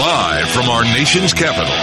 Live from our nation's capital,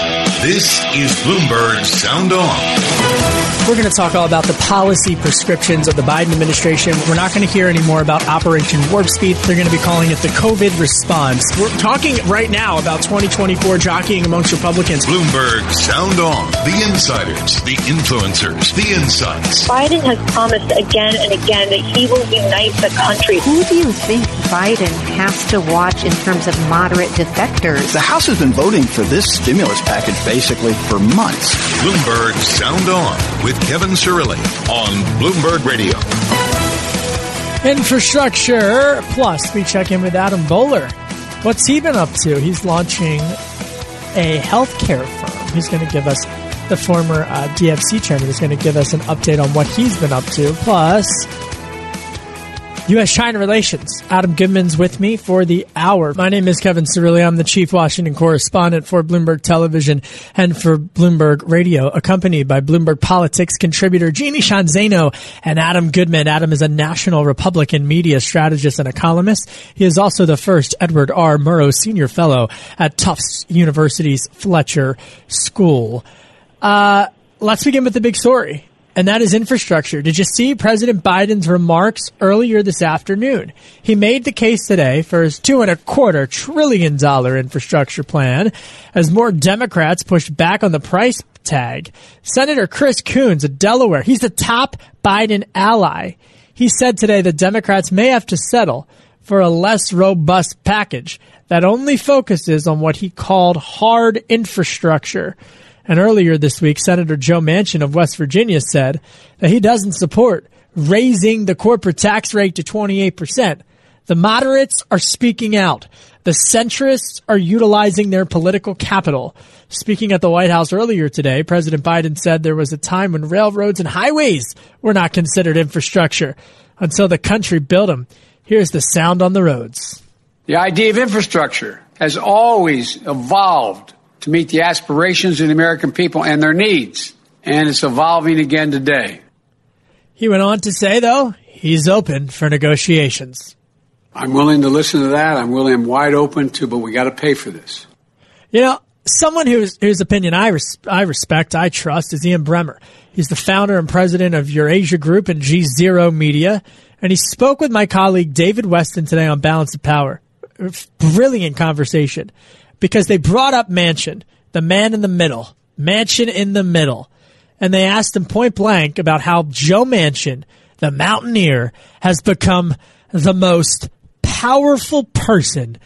this is Bloomberg Sound On. We're going to talk all about the policy prescriptions of the Biden administration. We're not going to hear any more about Operation Warp Speed. They're going to be calling it the COVID response. We're talking right now about 2024 jockeying amongst Republicans. Bloomberg Sound On. The insiders, the influencers, the insights. Biden has promised again and again that he will unite the country. Who do you think Biden has to watch in terms of moderate defectors? The House has been voting for this stimulus package basically for months. Bloomberg Sound On with with Kevin Cirilli on Bloomberg Radio. Infrastructure Plus, we check in with Adam Boehler. What's he been up to? He's launching a healthcare firm. He's going to give us the former uh, DFC chairman is going to give us an update on what he's been up to. Plus, U.S. China relations. Adam Goodman's with me for the hour. My name is Kevin Cirilli. I'm the chief Washington correspondent for Bloomberg Television and for Bloomberg Radio, accompanied by Bloomberg Politics contributor Jeannie Sheehan Zaino and Adam Goodman. Adam is a national Republican media strategist and a columnist. He is also the first Edward R. Murrow Senior Fellow at Tufts University's Fletcher School. Uh, let's begin with the big story and that is infrastructure. Did you see President Biden's remarks earlier this afternoon? He made the case today for his two and a quarter trillion dollar infrastructure plan as more Democrats pushed back on the price tag. Senator Chris Coons of Delaware, he's the top Biden ally. He said today that Democrats may have to settle for a less robust package that only focuses on what he called hard infrastructure. And earlier this week, Senator Joe Manchin of West Virginia said that he doesn't support raising the corporate tax rate to 28%. The moderates are speaking out. The centrists are utilizing their political capital. Speaking at the White House earlier today, President Biden said there was a time when railroads and highways were not considered infrastructure until the country built them. Here's the sound on the roads. The idea of infrastructure has always evolved to meet the aspirations of the American people and their needs. And it's evolving again today. He went on to say, though, he's open for negotiations. I'm willing to listen to that. I'm willing, I'm wide open to, but we got to pay for this. You know, someone whose, whose opinion I, res- I respect, I trust, is Ian Bremmer. He's the founder and president of Eurasia Group and G Zero Media. And he spoke with my colleague David Westin today on Balance of Power. Brilliant conversation because they brought up Manchin, the man in the middle, Manchin in the middle, and they asked him point blank about how Joe Manchin, the Mountaineer, has become the most powerful person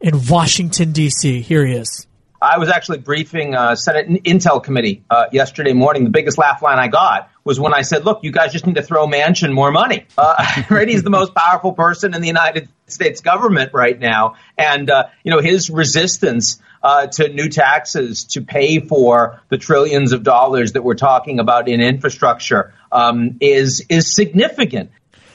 in Washington D.C. Here he is. I was actually briefing uh, Senate Intel Committee uh, yesterday morning. The biggest laugh line I got was when I said, "Look, you guys just need to throw Manchin more money." Uh? He's the most powerful person in the United States government right now, and uh, you know his resistance uh, to new taxes to pay for the trillions of dollars that we're talking about in infrastructure um, is is significant.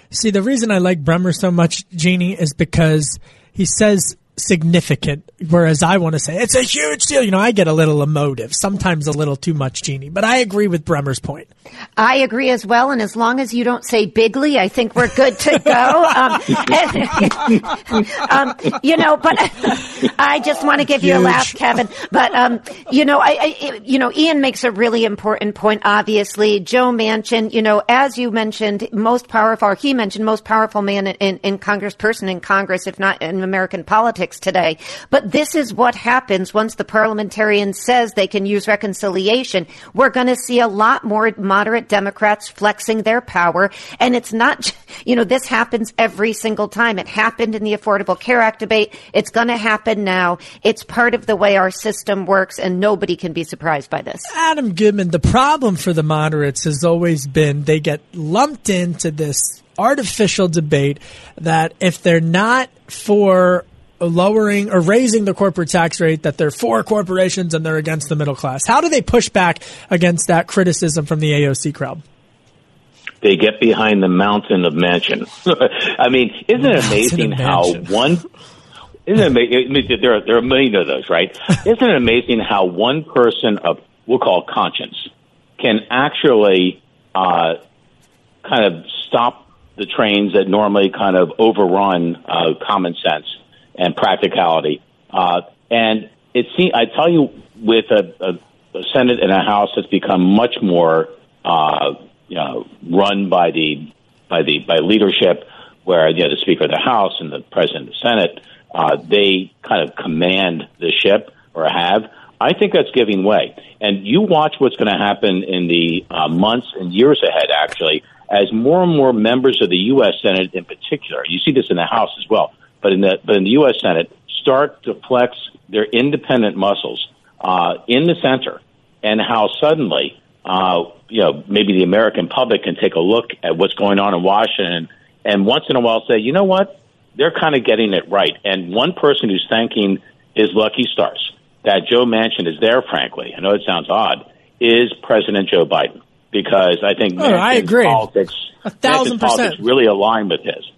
See, the reason I like Bremmer so much, Jeannie, is because he says significant, whereas I want to say it's a huge deal. You know, I get a little emotive, sometimes a little too much, Jeannie, but I agree with Bremmer's point. I agree as well, and as long as you don't say bigly, I think we're good to go. um, um, you know, but I just want to give huge. you a laugh, Kevin. But um, you know, I, I, you know, Ian makes a really important point. Obviously, Joe Manchin, you know, as you mentioned, most powerful. Or he mentioned most powerful man in, in, in Congressperson in Congress, if not in American politics politics today. But this is what happens once the parliamentarian says they can use reconciliation. We're going to see a lot more moderate Democrats flexing their power. And it's not, you know, this happens every single time. It happened in the Affordable Care Act debate. It's going to happen now. It's part of the way our system works, and nobody can be surprised by this. Adam Goodman, the problem for the moderates has always been they get lumped into this artificial debate that if they're not for lowering or raising the corporate tax rate, that they're for corporations and they're against the middle class. How do they push back against that criticism from the AOC crowd? They get behind the mountain of Manchin. I mean, isn't it amazing how one isn't it amazing? There are, there are a million of those, right? Isn't it amazing how one person of, we'll call conscience, can actually uh, kind of stop the trains that normally kind of overrun uh, common sense and practicality. Uh, and it seems, I tell you, with a, a, a Senate and a House that's become much more, uh, you know, run by the by the by leadership, where you know the Speaker of the House and the President of the Senate, uh, they kind of command the ship or have. I think that's giving way. And you watch what's going to happen in the uh, months and years ahead, actually, as more and more members of the U.S. Senate, in particular, you see this in the House as well, but in the but in the U.S. Senate, start to flex their independent muscles uh, in the center, and how suddenly, uh, you know, maybe the American public can take a look at what's going on in Washington, and once in a while say, you know what, they're kind of getting it right. And one person who's thanking his lucky stars that Joe Manchin is there, frankly, I know it sounds odd, is President Joe Biden. Because I think oh, I agree. politics, a thousand percent, politics really align with his.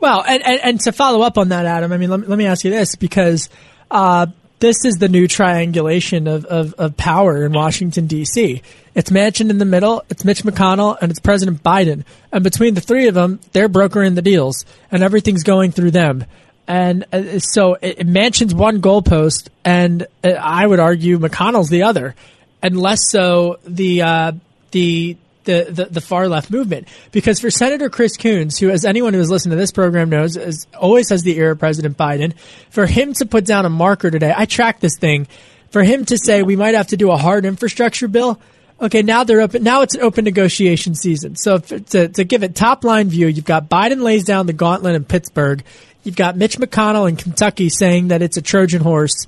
Well, and, and, and, to follow up on that, Adam, I mean, let, let me ask you this because uh, this is the new triangulation of, of, of power in Washington, D.C. It's Manchin in the middle, it's Mitch McConnell, and it's President Biden. And between the three of them, they're brokering the deals, and everything's going through them. And uh, so it, Manchin's one goalpost, and uh, I would argue McConnell's the other, and less so the uh, the the, the, the, far left movement. Because for Senator Chris Coons, who, as anyone who has listened to this program knows, is, always has the ear of President Biden, for him to put down a marker today, I tracked this thing, for him to say we might have to do a hard infrastructure bill. Okay, now they're open. Now it's an open negotiation season. So if, to, to give it top line view, you've got Biden lays down the gauntlet in Pittsburgh. You've got Mitch McConnell in Kentucky saying that it's a Trojan horse,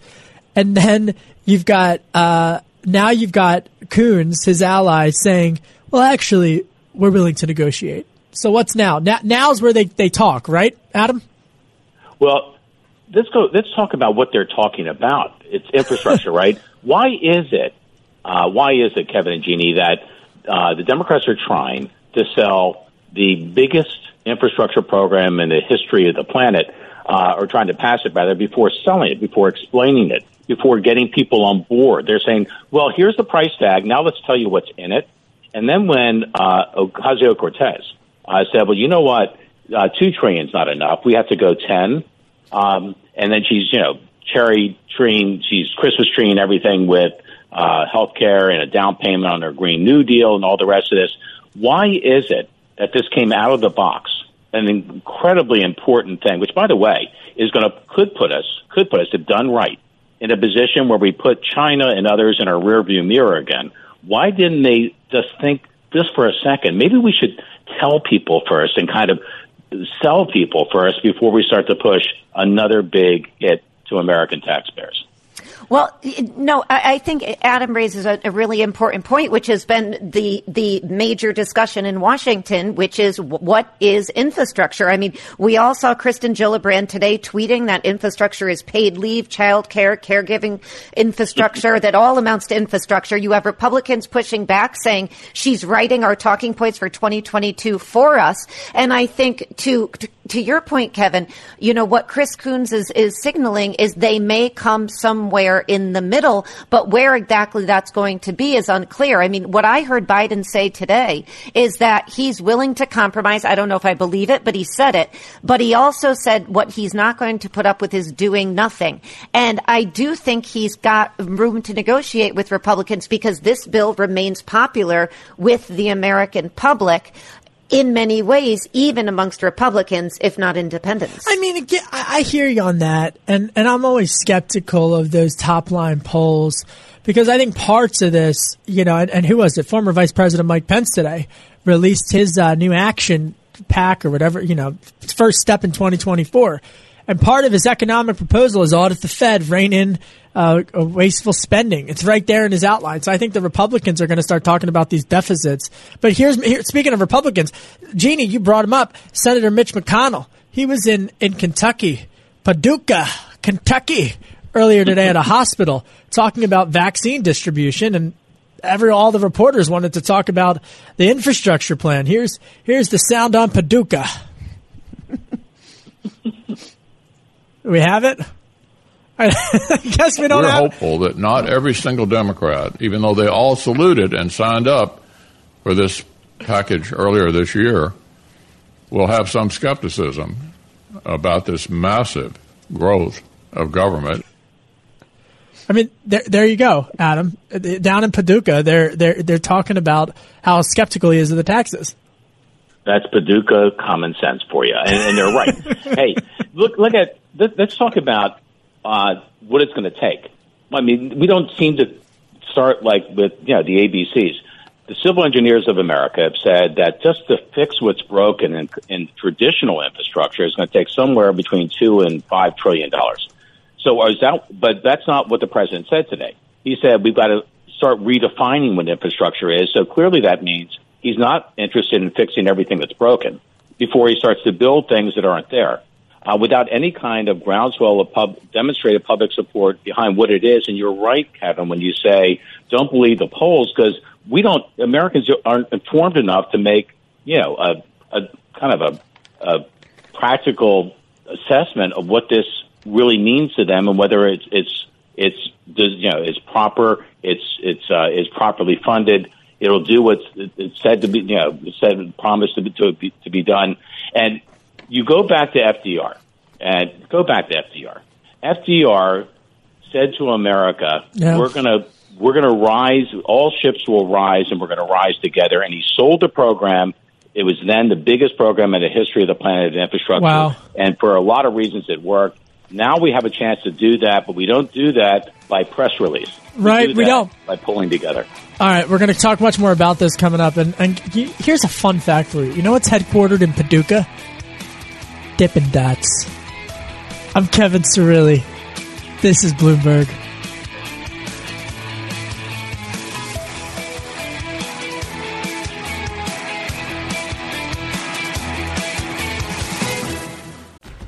and then you've got uh, now you've got Coons, his ally, saying, "Well, actually, we're willing to negotiate." So what's now? now now's where they, they talk, right, Adam? Well, let's go. Let's talk about what they're talking about. It's infrastructure, right? Why is it? Uh, why is it, Kevin and Jeannie, that uh, the Democrats are trying to sell the biggest infrastructure program in the history of the planet, uh, or trying to pass it rather before selling it, before explaining it, before getting people on board. They're saying, well, here's the price tag. Now let's tell you what's in it. And then when uh, Ocasio Cortez uh, said, well, you know what? Uh, two trillion not enough. We have to go 10. Um, and then she's, you know, cherry treeing, she's Christmas treeing everything with uh, health care and a down payment on her Green New Deal and all the rest of this. Why is it that this came out of the box, an incredibly important thing, which by the way is going to could put us could put us if done right in a position where we put China and others in our rearview mirror again. Why didn't they just think just for a second? Maybe we should tell people first and kind of sell people first before we start to push another big hit to American taxpayers. Well, no, I, think Adam raises a, really important point, which has been the the major discussion in Washington, which is what is infrastructure. I mean, we all saw Kirsten Gillibrand today tweeting that infrastructure is paid leave, child care, caregiving infrastructure, that all amounts to infrastructure. You have Republicans pushing back, saying she's writing our talking points for 2022 for us. And I think to, to to your point, Kevin, you know, what Chris Coons is, is signaling is they may come somewhere in the middle, but where exactly that's going to be is unclear. I mean, what I heard Biden say today is that he's willing to compromise. I don't know if I believe it, but he said it. But he also said what he's not going to put up with is doing nothing. And I do think he's got room to negotiate with Republicans because this bill remains popular with the American public in many ways, even amongst Republicans, if not independents. I mean, again, I hear you on that, and, and I'm always skeptical of those top line polls because I think parts of this, you know, and, and who was it? Former Vice President Mike Pence today released his uh, new action pack or whatever, you know, first step in 2024. And part of his economic proposal is audit the Fed, rein in uh, wasteful spending. It's right there in his outline. So I think the Republicans are going to start talking about these deficits. But here's here, speaking of Republicans, Jeannie, you brought him up. Senator Mitch McConnell. He was in in Kentucky Paducah, Kentucky, earlier today at a hospital, talking about vaccine distribution, and every all the reporters wanted to talk about the infrastructure plan. Here's here's the sound on Paducah. we have it. I guess we don't We're have hopeful that not every single Democrat, even though they all saluted and signed up for this package earlier this year, will have some skepticism about this massive growth of government. I mean, there, there you go, Adam. Down in Paducah, they're they're they're talking about how skeptical he is of the taxes. That's Paducah common sense for you, and, and they're right. hey, look look at let, us talk about uh, what it's going to take. I mean, we don't seem to start like with you know the ABCs. The civil engineers of America have said that just to fix what's broken in, in traditional infrastructure is going to take somewhere between two and five trillion dollars. So is that? But that's not what the president said today. He said we've got to start redefining what infrastructure is. So clearly that means he's not interested in fixing everything that's broken before he starts to build things that aren't there uh, without any kind of groundswell of pub- demonstrated public support behind what it is. And you're right, Kevin, when you say don't believe the polls because we don't. Americans aren't informed enough to make you know a, a kind of a, a practical assessment of what this really means to them and whether it's it's it's you know it's proper, it's it's uh, it's properly funded. It'll do what's it's said to be you know said promised to be, to be to be done. And you go back to FDR and go back to FDR. FDR said to America, yeah. "We're going to we're going to rise. All ships will rise, and we're going to rise together." And he sold the program. It was then the biggest program in the history of the planet in infrastructure, wow. and for a lot of reasons, it worked. Now we have a chance to do that, but we don't do that by press release. We right, do we don't. By pulling together. All right, we're going to talk much more about this coming up. And, and here's a fun fact for you. You know what's headquartered in Paducah? Dippin' Dots. I'm Kevin Cirilli. This is Bloomberg.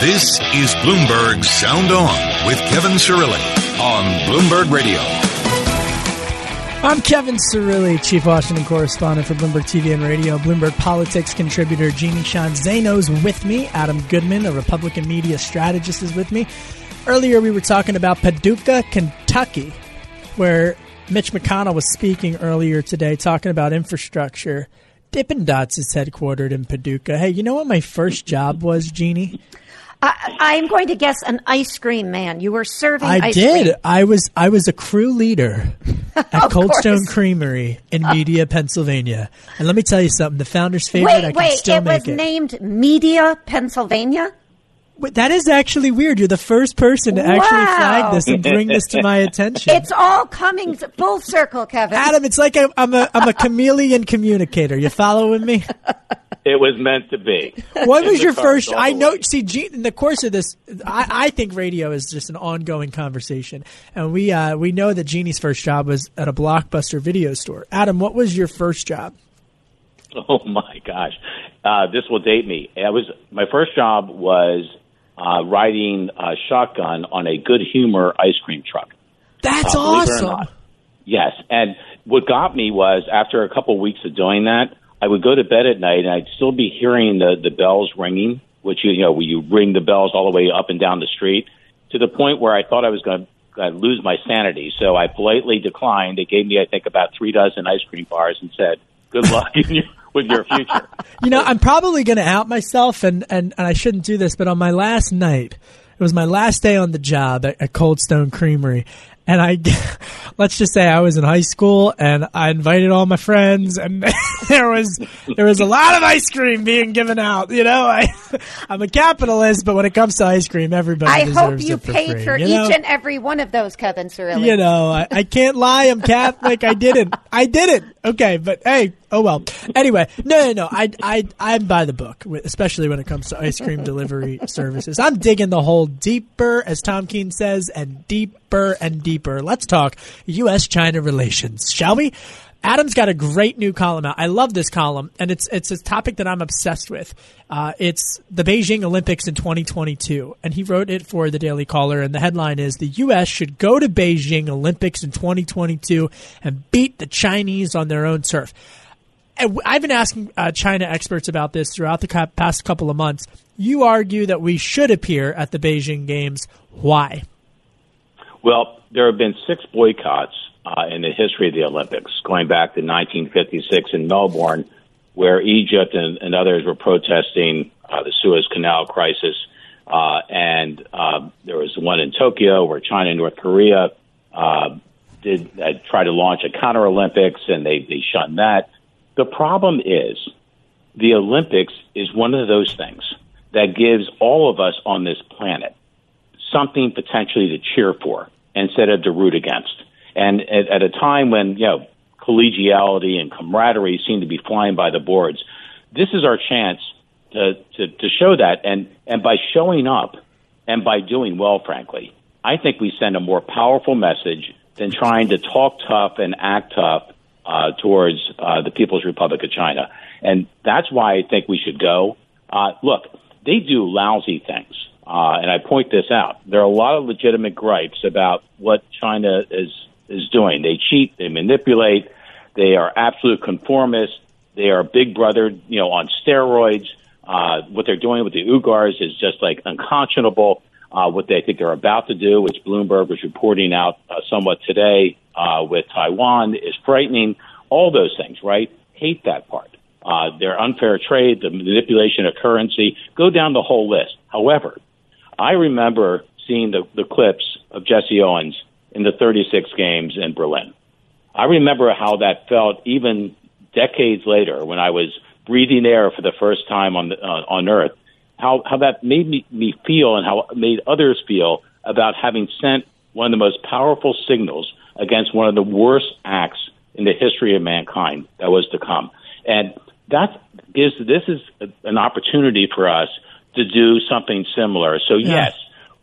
This is Bloomberg Sound On with Kevin Cirilli on Bloomberg Radio. I'm Kevin Cirilli, Chief Washington Correspondent for Bloomberg TV and Radio. Bloomberg Politics contributor Jeannie Sheehan Zaino's with me. Adam Goodman, a Republican media strategist, is with me. Earlier, we were talking about Paducah, Kentucky, where Mitch McConnell was speaking earlier today, talking about infrastructure. Dippin' Dots is headquartered in Paducah. Hey, you know what my first job was, Jeannie? I, am going to guess an ice cream man. You were serving. I did. Cream. I was. I was a crew leader at Cold Stone Creamery in uh. Media, Pennsylvania. And let me tell you something. The founder's favorite. Wait, I wait. it was it. named Media, Pennsylvania. Wait, that is actually weird. You're the first person to actually wow. flag this and bring this to my attention. It's all coming full circle, Kevin. Adam, it's like I'm, I'm a I'm a chameleon communicator. You following me? It was meant to be. What was your first? I know. See, Gene, in the course of this, I, I, think radio is just an ongoing conversation, and we uh, we know that Jeannie's first job was at a blockbuster video store. Adam, what was your first job? Oh my gosh, uh, this will date me. I was my first job was uh, riding a shotgun on a Good Humor ice cream truck. That's uh, awesome. Yes, and what got me was after a couple of weeks of doing that, I would go to bed at night and I'd still be hearing the the bells ringing, which you, know, where you ring the bells all the way up and down the street, to the point where I thought I was going to lose my sanity. So I politely declined. They gave me, I think, about three dozen ice cream bars and said, "Good luck with your future." you know, I'm probably going to out myself, and, and and I shouldn't do this, but on my last night It was my last day on the job at, at Cold Stone Creamery, and I let's just say I was in high school and I invited all my friends and there was there was a lot of ice cream being given out. You know, I I'm a capitalist, but when it comes to ice cream, everybody. I hope you for paid free, for you each know? and every one of those, Kevin Cirilli. You know, I, I can't lie. I'm Catholic. I didn't. I didn't. Okay, but hey, oh well. Anyway, no, no, no. I, I, I'm by the book, especially when it comes to ice cream delivery services. I'm digging the hole deeper, as Tom Keene says, and deeper and deeper. Let's talk U.S.-China relations, shall we? Adam's got a great new column out. I love this column, and it's it's a topic that I'm obsessed with. Uh, it's the Beijing Olympics in 2022, and he wrote it for the Daily Caller. And the headline is: "The U.S. should go to Beijing Olympics in 2022 and beat the Chinese on their own turf." And I've been asking uh, China experts about this throughout the past couple of months. You argue that we should appear at the Beijing Games. Why? Well, there have been six boycotts uh, in the history of the Olympics, going back to 1956 in Melbourne, where Egypt and, and others were protesting uh, the Suez Canal crisis. Uh, and uh, there was one in Tokyo where China and North Korea uh, did uh, try to launch a counter Olympics, and they, they shunned that. The problem is the Olympics is one of those things that gives all of us on this planet something potentially to cheer for instead of to root against. And at, at a time when, you know, collegiality and camaraderie seem to be flying by the boards, this is our chance to, to, to show that. And, and by showing up and by doing well, frankly, I think we send a more powerful message than trying to talk tough and act tough uh, towards uh, the People's Republic of China. And that's why I think we should go. Uh, look, they do lousy things. Uh, and I point this out. There are a lot of legitimate gripes about what China is is doing. They cheat, they manipulate, they are absolute conformists, they are Big Brother, you know, on steroids. Uh, what they're doing with the Uyghurs is just like unconscionable. Uh, what they think they're about to do, which Bloomberg was reporting out uh, somewhat today uh, with Taiwan, is frightening. All those things, right? Hate that part. Uh, their unfair trade, the manipulation of currency, go down the whole list. However, I remember seeing the, the clips of Jesse Owens in the 36 games in Berlin. I remember how that felt even decades later when I was breathing air for the first time on the, uh, on Earth. How how that made me, me feel and how it made others feel about having sent one of the most powerful signals against one of the worst acts in the history of mankind that was to come. And that gives this is an opportunity for us to do something similar. So Yeah. yes,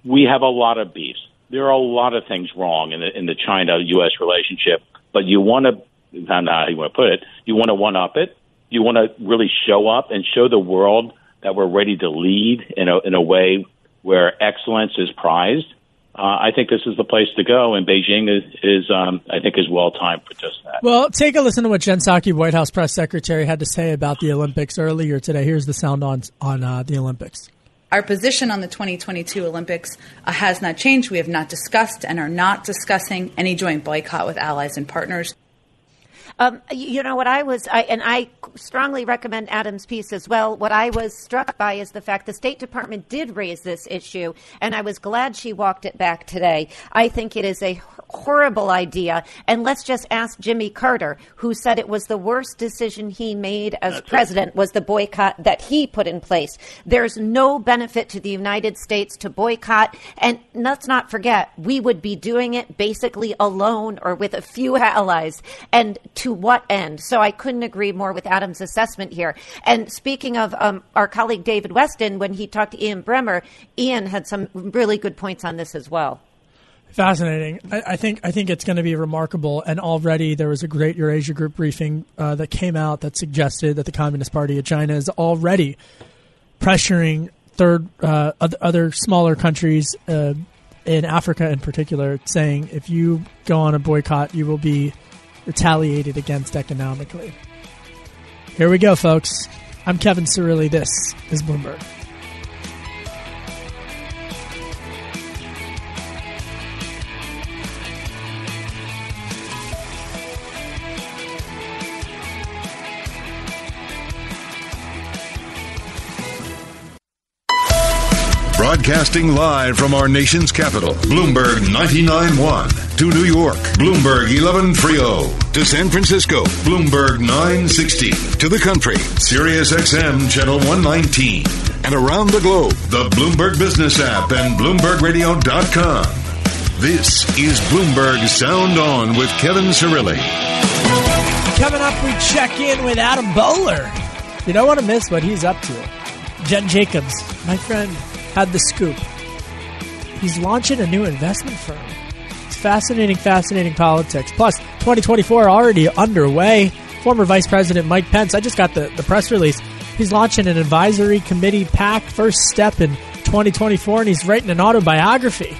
we have a lot of beefs. There are a lot of things wrong in the in the China U.S. relationship, but you want to, I don't know how you want to put it, you want to one up it. You want to really show up and show the world that we're ready to lead in a in a way where excellence is prized. Uh, I think this is the place to go, and Beijing is, is um, I think, is well timed for just that. Well, take a listen to what Jen Psaki, White House press secretary, had to say about the Olympics earlier today. Here's the sound on on uh, the Olympics. Our position on the 2022 Olympics uh, has not changed. We have not discussed and are not discussing any joint boycott with allies and partners. Um, you know what I was, I, and I strongly recommend Adam's piece as well. What I was struck by is the fact the State Department did raise this issue, and I was glad she walked it back today. I think it is a horrible idea, and let's just ask Jimmy Carter, who said it was the worst decision he made as president was the boycott that he put in place. There's no benefit to the United States to boycott, and let's not forget we would be doing it basically alone or with a few allies, and to what end? So I couldn't agree more with Adam's assessment here. And speaking of um, our colleague David Westin, when he talked to Ian Bremmer, Ian had some really good points on this as well. Fascinating. I, I think I think it's going to be remarkable. And already there was a great Eurasia Group briefing uh, that came out that suggested that the Communist Party of China is already pressuring third uh, other, smaller countries uh, in Africa, in particular, saying if you go on a boycott, you will be retaliated against economically. Here we go, folks. I'm Kevin Cirilli. This is Bloomberg. Broadcasting live from our nation's capital, Bloomberg 99.1. To New York, Bloomberg 11.30. To San Francisco, Bloomberg 960. To the country, Sirius XM Channel 119. And around the globe, the Bloomberg Business app and BloombergRadio.com. This is Bloomberg Sound On with Kevin Cirilli. Coming up, we check in with Adam Boehler. You don't want to miss what he's up to. Jen Jacobs, my friend, had the scoop. He's launching a new investment firm. It's fascinating, fascinating politics. Plus, 2024 already underway. Former Vice President Mike Pence, I just got the, the press release. He's launching an advisory committee pack, first step in 2024, and he's writing an autobiography.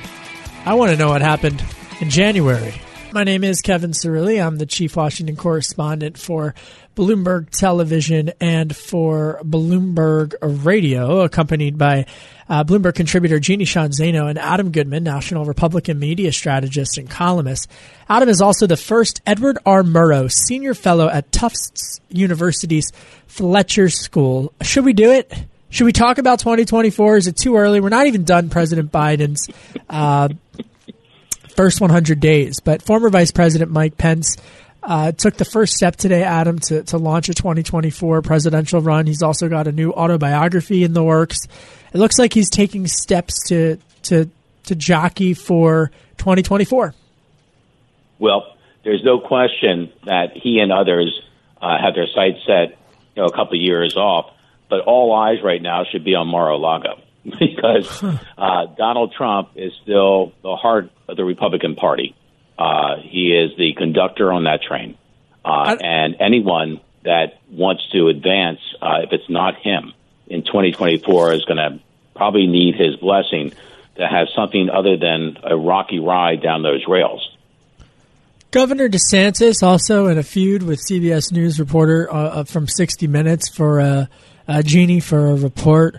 I want to know what happened in January. My name is Kevin Cirilli. I'm the chief Washington correspondent for Bloomberg Television and for Bloomberg Radio, accompanied by uh, Bloomberg contributor Jeannie Sheehan Zaino and Adam Goodman, national Republican media strategist and columnist. Adam is also the first Edward R. Murrow Senior Fellow at Tufts University's Fletcher School. Should we do it? Should we talk about 2024? Is it too early? We're not even done President Biden's uh, first 100 days. But former Vice President Mike Pence uh, took the first step today, Adam, to, to launch a 2024 presidential run. He's also got a new autobiography in the works. It looks like he's taking steps to to to jockey for 2024. Well, there's no question that he and others uh, have their sights set, you know, a couple of years off. But all eyes right now should be on Mar-a-Lago because uh, Donald Trump is still the heart of the Republican Party. Uh, he is the conductor on that train. Uh, and anyone that wants to advance, uh, if it's not him, in 2024 is going to probably need his blessing to have something other than a rocky ride down those rails. Governor DeSantis also in a feud with CBS News reporter uh, from 60 Minutes for uh, uh, Jeannie for a report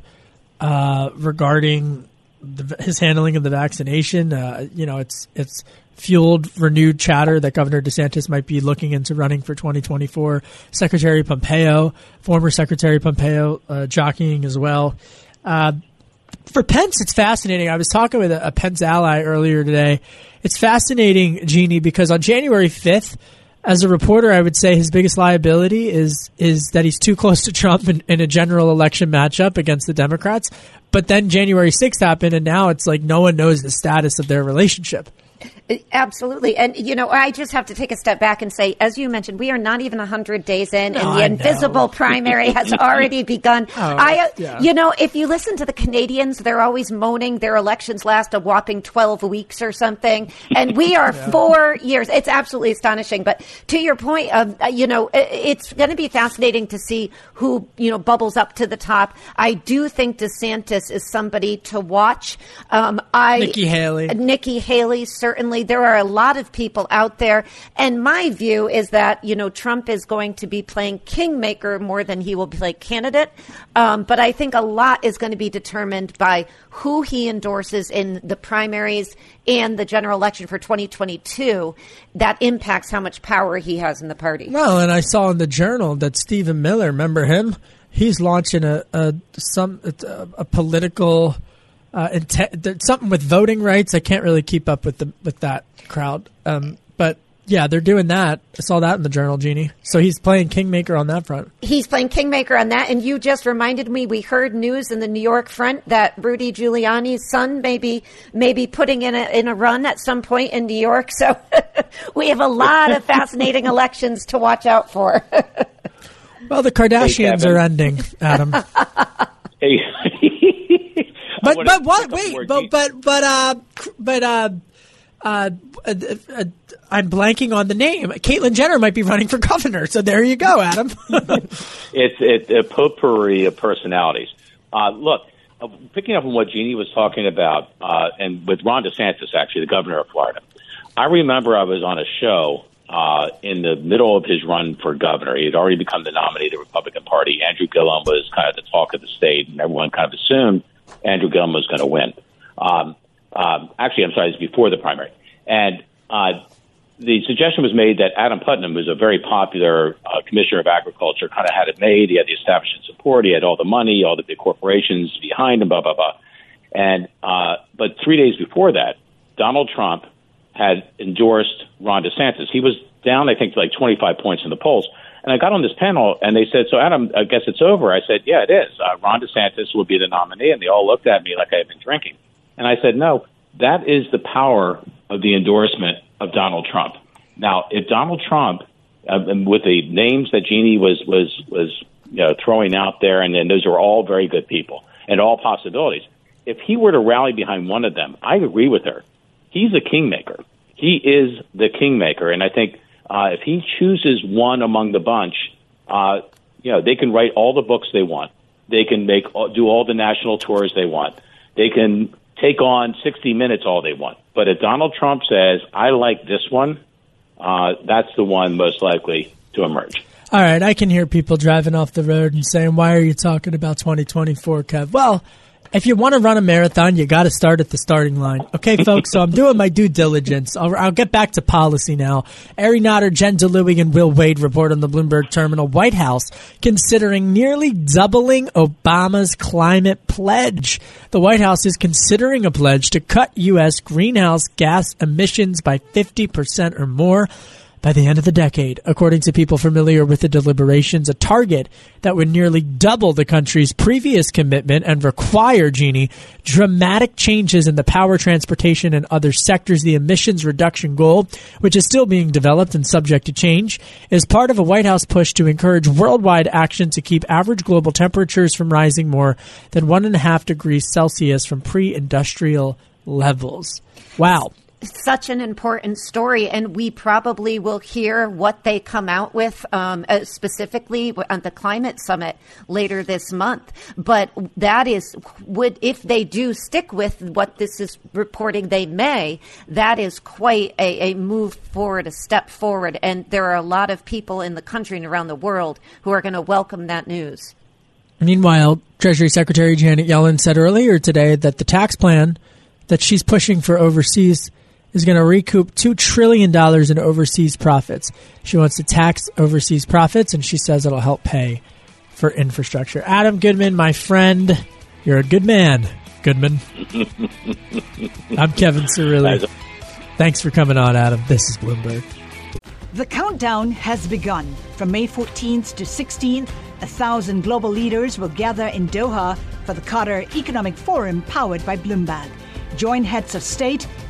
uh, regarding the, his handling of the vaccination. Uh, you know, it's it's fueled renewed chatter that Governor DeSantis might be looking into running for 2024. Secretary Pompeo, former Secretary Pompeo, uh, jockeying as well. Uh, for Pence, it's fascinating. I was talking with a, a Pence ally earlier today. It's fascinating, Jeannie, because on January 5th, as a reporter, I would say his biggest liability is is that he's too close to Trump in, in, a general election matchup against the Democrats. But then January 6th happened, and now it's like no one knows the status of their relationship. Absolutely. And, you know, I just have to take a step back and say, as you mentioned, we are not even 100 days in, and the I invisible know. primary has already begun. Oh, I, uh, yeah. You know, if you listen to the Canadians, they're always moaning their elections last a whopping 12 weeks or something. And we are yeah. four years. It's absolutely astonishing. But to your point of, uh, you know, it's going to be fascinating to see who, you know, bubbles up to the top. I do think DeSantis is somebody to watch. Um, I, Nikki Haley. Nikki Haley, certainly certainly there are a lot of people out there. And my view is that, you know, Trump is going to be playing kingmaker more than he will play candidate. Um, but I think a lot is going to be determined by who he endorses in the primaries and the general election for 2022 that impacts how much power he has in the party. Well, and I saw in the journal that Stephen Miller, remember him? He's launching a, a some a, a political uh, intent, something with voting rights. I can't really keep up with the with that crowd. Um, but yeah, they're doing that. I saw that in the journal, Jeannie. So he's playing kingmaker on that front. He's playing kingmaker on that, and you just reminded me. We heard news in the New York front that Rudy Giuliani's son may be, may be putting in a in a run at some point in New York. So we have a lot of fascinating elections to watch out for. well, the Kardashians hey, are ending, Adam. hey. But but what? Wait, but but but uh, but uh, uh, uh, uh, I'm blanking on the name. Caitlyn Jenner might be running for governor. So there you go, Adam. it's it's a potpourri of personalities. Uh, look, uh, picking up on what Jeannie was talking about, uh, and with Ron DeSantis, actually, the governor of Florida. I remember I was on a show uh, in the middle of his run for governor. He had already become the nominee of the Republican Party. Andrew Gillum was kind of the talk of the state, and everyone kind of assumed Andrew Gillum was going to win. Um, um, actually, I'm sorry, it's before the primary. And uh, the suggestion was made that Adam Putnam, who's a very popular uh, commissioner of agriculture, kind of had it made. He had the establishment support. He had all the money, all the big corporations behind him, blah, blah, blah. And uh, but three days before that, Donald Trump had endorsed Ron DeSantis. He was down, I think, like 25 points in the polls. And I got on this panel, and they said, "So Adam, I guess it's over." I said, "Yeah, it is. Uh, Ron DeSantis will be the nominee." And they all looked at me like I had been drinking. And I said, "No, that is the power of the endorsement of Donald Trump." Now, if Donald Trump, uh, with the names that Jeannie was was was you know, throwing out there, and, and those are all very good people and all possibilities. If he were to rally behind one of them, I agree with her. He's a kingmaker. He is the kingmaker, and I think uh, if he chooses one among the bunch, uh, you know, they can write all the books they want. They can make do all the national tours they want. They can take on 60 Minutes all they want. But if Donald Trump says, "I like this one," uh, that's the one most likely to emerge. All right, I can hear people driving off the road and saying, "Why are you talking about 2024, Kev?" Well, if you want to run a marathon, you got to start at the starting line. Okay, folks. so I'm doing my due diligence. I'll, I'll get back to policy now. Ari Natter, Jen Dlouhy, and Will Wade report on the Bloomberg Terminal. White House considering nearly doubling Obama's climate pledge. The White House is considering a pledge to cut U.S. greenhouse gas emissions by 50 percent or more by the end of the decade, according to people familiar with the deliberations, a target that would nearly double the country's previous commitment and require, Jeannie, dramatic changes in the power, transportation, and other sectors. The emissions reduction goal, which is still being developed and subject to change, is part of a White House push to encourage worldwide action to keep average global temperatures from rising more than one and a half degrees Celsius from pre industrial levels. Wow such an important story, and we probably will hear what they come out with um, uh, specifically on the climate summit later this month. But that is would if they do stick with what this is reporting, they may. That is quite a, a move forward, a step forward, and there are a lot of people in the country and around the world who are going to welcome that news. Meanwhile, Treasury Secretary Janet Yellen said earlier today that the tax plan that she's pushing for overseas is going to recoup $2 trillion in overseas profits. She wants to tax overseas profits, and she says it'll help pay for infrastructure. Adam Goodman, my friend, you're a good man, Goodman. I'm Kevin Cirilli. Thanks for coming on, Adam. This is Bloomberg. The countdown has begun. From May 14th to 16th, a thousand global leaders will gather in Doha for the Qatar Economic Forum powered by Bloomberg. Join heads of state,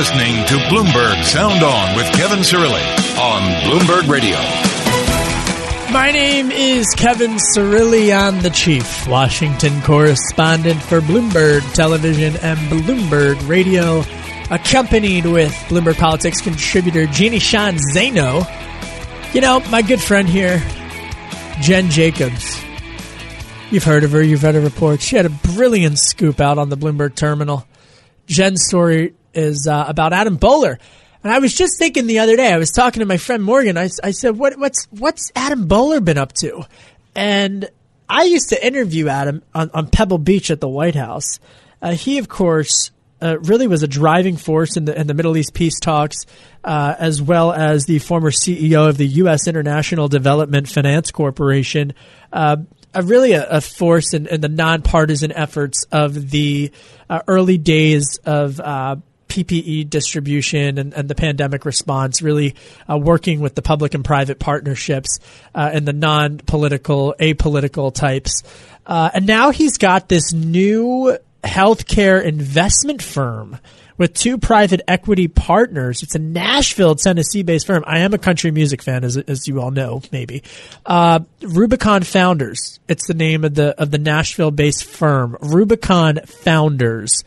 listening to Bloomberg Sound On with Kevin Cirilli on Bloomberg Radio. My name is Kevin Cirilli. I'm the chief Washington correspondent for Bloomberg Television and Bloomberg Radio, accompanied with Bloomberg Politics contributor Jeannie Sheehan Zaino. You know, my good friend here, Jen Jacobs. You've heard of her, you've read her report. She had a brilliant scoop out on the Bloomberg terminal. Jen's story is uh, about Adam Boehler. And I was just thinking the other day, I was talking to my friend Morgan. I, I said, what, what's, what's Adam Boehler been up to? And I used to interview Adam on, on Pebble Beach at the White House. Uh, he, of course, uh, really was a driving force in the, in the Middle East peace talks, uh, as well as the former CEO of the U.S. International Development Finance Corporation. Uh, a really a, a force in, in, the nonpartisan efforts of the uh, early days of uh, PPE distribution and, and the pandemic response, really uh, working with the public and private partnerships uh, and the non political, apolitical types. Uh, and now he's got this new healthcare investment firm with two private equity partners. It's a Nashville, Tennessee based firm. I am a country music fan, as, as you all know, maybe. Uh, Rubicon Founders. It's the name of the, of the Nashville based firm. Rubicon Founders.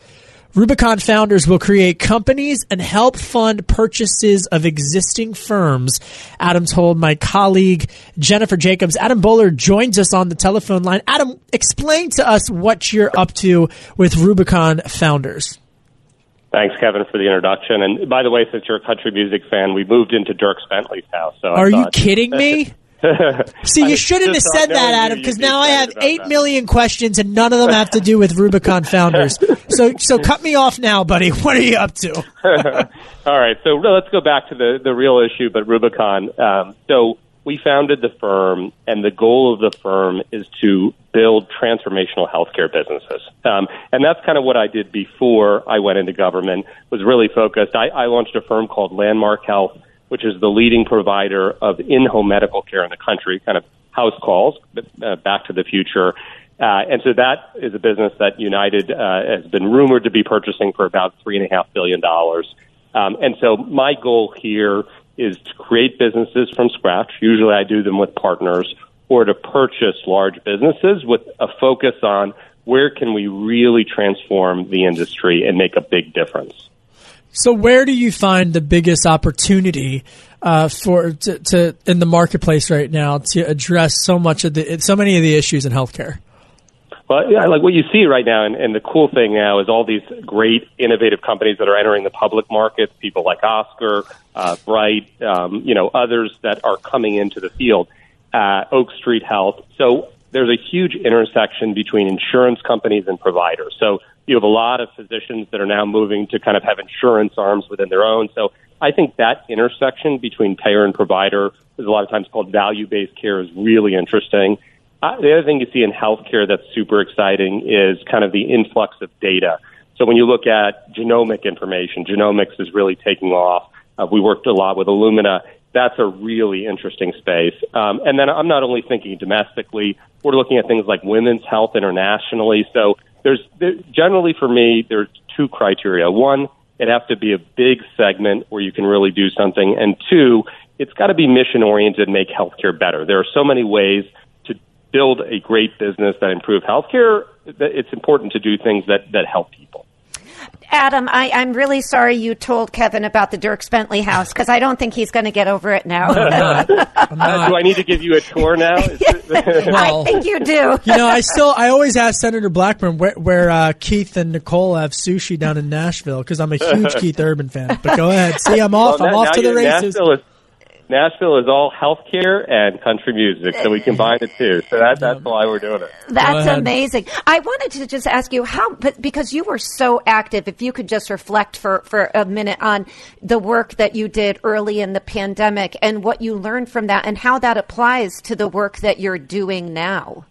Rubicon founders will create companies and help fund purchases of existing firms. Adam told my colleague Jennifer Jacobs. Adam Boehler joins us on the telephone line. Adam, explain to us what you're up to with Rubicon founders. Thanks, Kevin, for the introduction. And by the way, since you're a country music fan, we moved into Dierks Bentley's house. So are you kidding me? See, you shouldn't have said that, Adam, because now I have eight that. million questions and none of them have to do with Rubicon founders. so, so cut me off now, buddy. What are you up to? All right, so let's go back to the the real issue, but Rubicon. Um, so we founded the firm, and the goal of the firm is to build transformational healthcare businesses. Um, and that's kind of what I did before I went into government. Was really focused. I, I launched a firm called Landmark Health which is the leading provider of in-home medical care in the country, kind of house calls, uh, back to the future. Uh, and so that is a business that United uh, has been rumored to be purchasing for about three and a half billion dollars. Um, and so my goal here is to create businesses from scratch. Usually I do them with partners or to purchase large businesses with a focus on where can we really transform the industry and make a big difference. So, where do you find the biggest opportunity uh, for to, to, in the marketplace right now to address so much of the so many of the issues in healthcare? Well, yeah, like what you see right now, and, and the cool thing now is all these great innovative companies that are entering the public markets. People like Oscar, uh, Bright, um, you know, others that are coming into the field. Uh, Oak Street Health. So there's a huge intersection between insurance companies and providers. So you have a lot of physicians that are now moving to kind of have insurance arms within their own. So I think that intersection between payer and provider is a lot of times called value based care is really interesting. Uh, the other thing you see in healthcare that's super exciting is kind of the influx of data. So when you look at genomic information, genomics is really taking off. Uh, we worked a lot with Illumina that's a really interesting space. Um, and then I'm not only thinking domestically, we're looking at things like women's health internationally. So there's there, generally for me, there's two criteria. One, it has to be a big segment where you can really do something. And two, it's got to be mission oriented and make healthcare better. There are so many ways to build a great business that improve healthcare. That it's important to do things that, that help people. Adam, I, am really sorry you told Kevin about the Dierks Bentley house because I don't think he's going to get over it now. uh, do I need to give you a tour now? well, I think you do. you know, I still, I always ask Senator Blackburn where, where uh, Keith and Nicole have sushi down in Nashville because I'm a huge Keith Urban fan. But go ahead. See, I'm off. Well, I'm now, off to the races. Nashville is, Nashville is all healthcare and country music, so we combine the two. So that, that's why we're doing it. That's amazing. I wanted to just ask you how, because you were so active, if you could just reflect for, for a minute on the work that you did early in the pandemic and what you learned from that and how that applies to the work that you're doing now.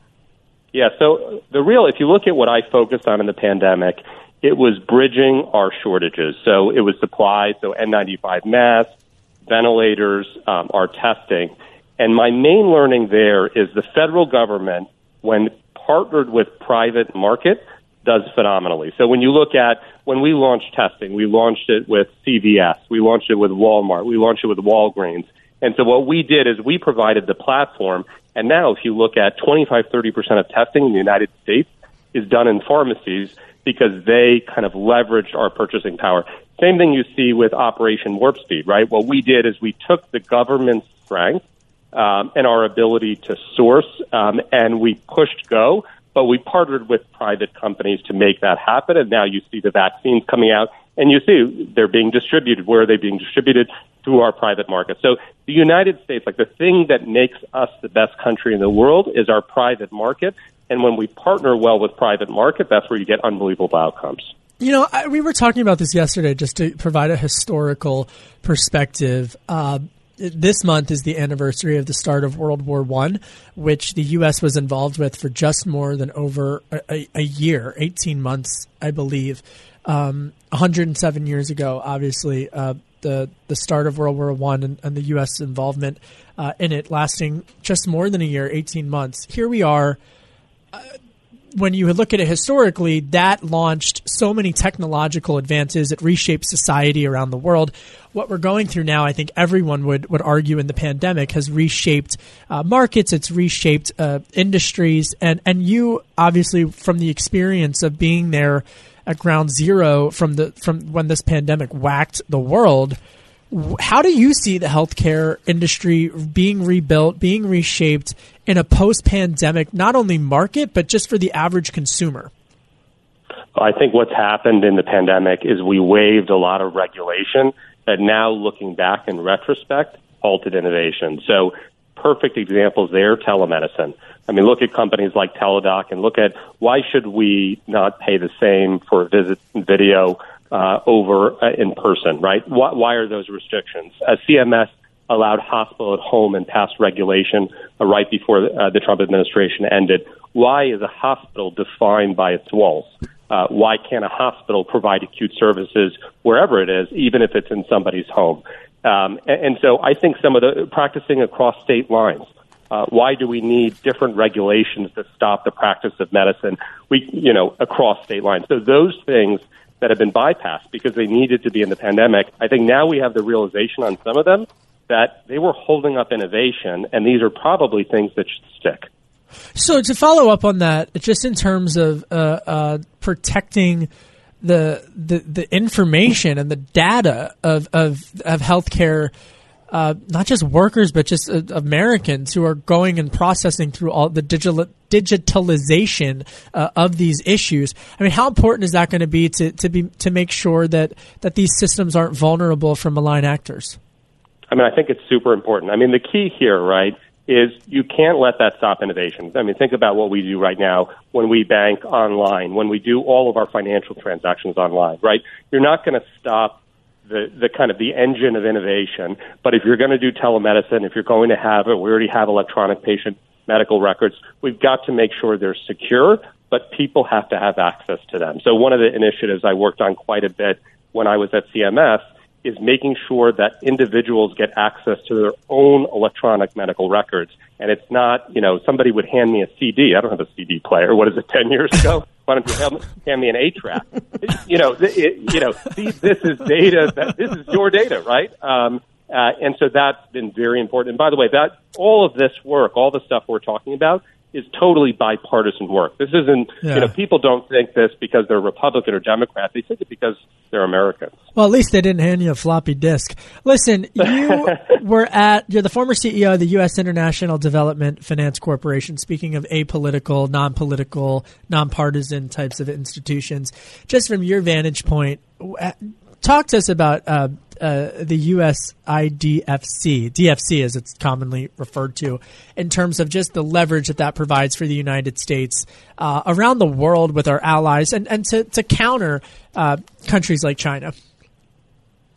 Yeah, so the real, if you look at what I focused on in the pandemic, it was bridging our shortages. So it was supplies, so N95 masks, ventilators, um, our testing. And my main learning there is the federal government, when partnered with private market, does phenomenally. So when you look at when we launched testing, we launched it with CVS, we launched it with Walmart, we launched it with Walgreens. And so what we did is we provided the platform. And now if you look at 25, 30% of testing in the United States is done in pharmacies because they kind of leveraged our purchasing power. Same thing you see with Operation Warp Speed, right? What we did is we took the government's strength um, and our ability to source, um, and we pushed go, but we partnered with private companies to make that happen. And now you see the vaccines coming out, and you see they're being distributed. Where are they being distributed? Through our private market. So the United States, like the thing that makes us the best country in the world, is our private market. And when we partner well with private market, that's where you get unbelievable outcomes. You know, I, we were talking about this yesterday just to provide a historical perspective. Uh, this month is the anniversary of the start of World War One, which the U.S. was involved with for just more than over a, a year, eighteen months, I believe. Um, 107 years ago, obviously, uh, the the start of World War One and, and, the U.S. involvement uh, in it, lasting just more than a year, 18 months. Here we are. When you look at it historically, that launched so many technological advances. It reshaped society around the world. What we're going through now, I think everyone would, would argue in the pandemic has reshaped uh, markets. It's reshaped uh, industries. And, and you, obviously, from the experience of being there at ground zero from the from when this pandemic whacked the world. How do you see the healthcare industry being rebuilt, being reshaped in a post-pandemic, not only market but just for the average consumer? I think what's happened in the pandemic is we waived a lot of regulation that now, looking back in retrospect, halted innovation. So, perfect examples there telemedicine. I mean, look at companies like Teladoc and look at why should we not pay the same for a visit video uh, over uh, in person, right? Why, why are those restrictions? Uh, CMS allowed hospital at home and passed regulation uh, right before uh, the Trump administration ended. Why is a hospital defined by its walls? Uh, why can't a hospital provide acute services wherever it is, even if it's in somebody's home? Um, and, and so I think some of the practicing across state lines. Uh, why do we need different regulations to stop the practice of medicine? We, you know, across state lines. So those things that have been bypassed because they needed to be in the pandemic. I think now we have the realization on some of them that they were holding up innovation, and these are probably things that should stick. So to follow up on that, just in terms of uh, uh, protecting the, the the information and the data of of of healthcare. Uh, not just workers, but just uh, Americans who are going and processing through all the digital digitalization uh, of these issues. I mean, how important is that going to be to to be to make sure that that these systems aren't vulnerable from malign actors? I mean, I think it's super important. I mean, the key here, right, is you can't let that stop innovation. I mean, think about what we do right now when we bank online, when we do all of our financial transactions online, right? You're not going to stop the, the kind of the engine of innovation. But if you're going to do telemedicine, if you're going to have it, we already have electronic patient medical records. We've got to make sure they're secure, but people have to have access to them. So one of the initiatives I worked on quite a bit when I was at CMS is making sure that individuals get access to their own electronic medical records. And it's not, you know, somebody would hand me a CD. I don't have a CD player. What is it, 10 years ago? Why don't you hand me an A track? you know, it, you know, this is data that this is your data, right? Um, uh, and so that's been very important. And by the way, that all of this work, all the stuff we're talking about, is totally bipartisan work. This isn't, yeah. you know, people don't think this because they're Republican or Democrat. They think it because they're Americans. Well, at least they didn't hand you a floppy disk. Listen, you were at, you're the former CEO of the U.S. International Development Finance Corporation, speaking of apolitical, non political, nonpartisan types of institutions. Just from your vantage point, talk to us about uh, uh, the USIDFC, DFC as it's commonly referred to, in terms of just the leverage that that provides for the United States uh, around the world with our allies and, and to, to counter uh, countries like China.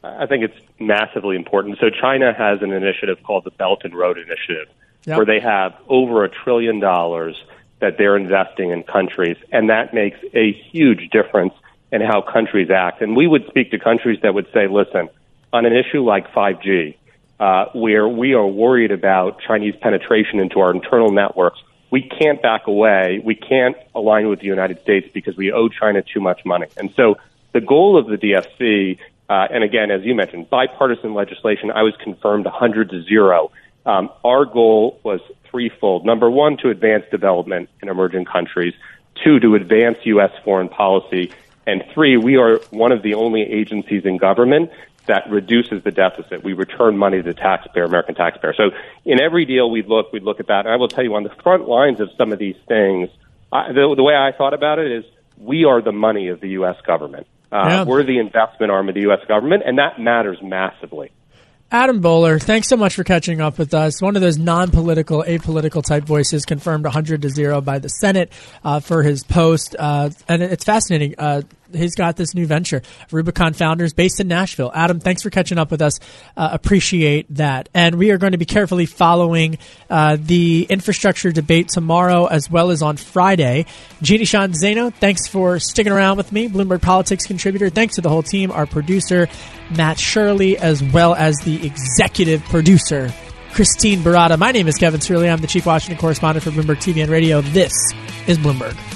I think it's massively important. So China has an initiative called the Belt and Road Initiative, yep. where they have over a trillion dollars that they're investing in countries, and that makes a huge difference in how countries act. And we would speak to countries that would say, listen, on an issue like 5G, uh, where we are worried about Chinese penetration into our internal networks, we can't back away. We can't align with the United States because we owe China too much money. And so the goal of the DFC, uh, and again, as you mentioned, bipartisan legislation, I was confirmed 100 to zero. Um, our goal was threefold. Number one, to advance development in emerging countries. Two, to advance U.S. foreign policy. And three, we are one of the only agencies in government that reduces the deficit. We return money to the taxpayer, American taxpayer. So in every deal we look, we look at that. And I will tell you, on the front lines of some of these things, I, the, the way I thought about it is we are the money of the U.S. government. Uh, yeah. We're the investment arm of the U.S. government, and that matters massively. Adam Boehler, thanks so much for catching up with us. One of those non-political, apolitical type voices confirmed 100 to 0 by the Senate uh, for his post. Uh, and it's fascinating. Uh, he's got this new venture. Rubicon Founders based in Nashville. Adam, thanks for catching up with us. Uh, appreciate that. And we are going to be carefully following uh, the infrastructure debate tomorrow as well as on Friday. Jeanne Sheehan Zaino, thanks for sticking around with me. Bloomberg Politics contributor. Thanks to the whole team, our producer, Matt Shirley, as well as the executive producer, Christine Barada. My name is Kevin Cirilli. I'm the chief Washington correspondent for Bloomberg TV and Radio. This is Bloomberg.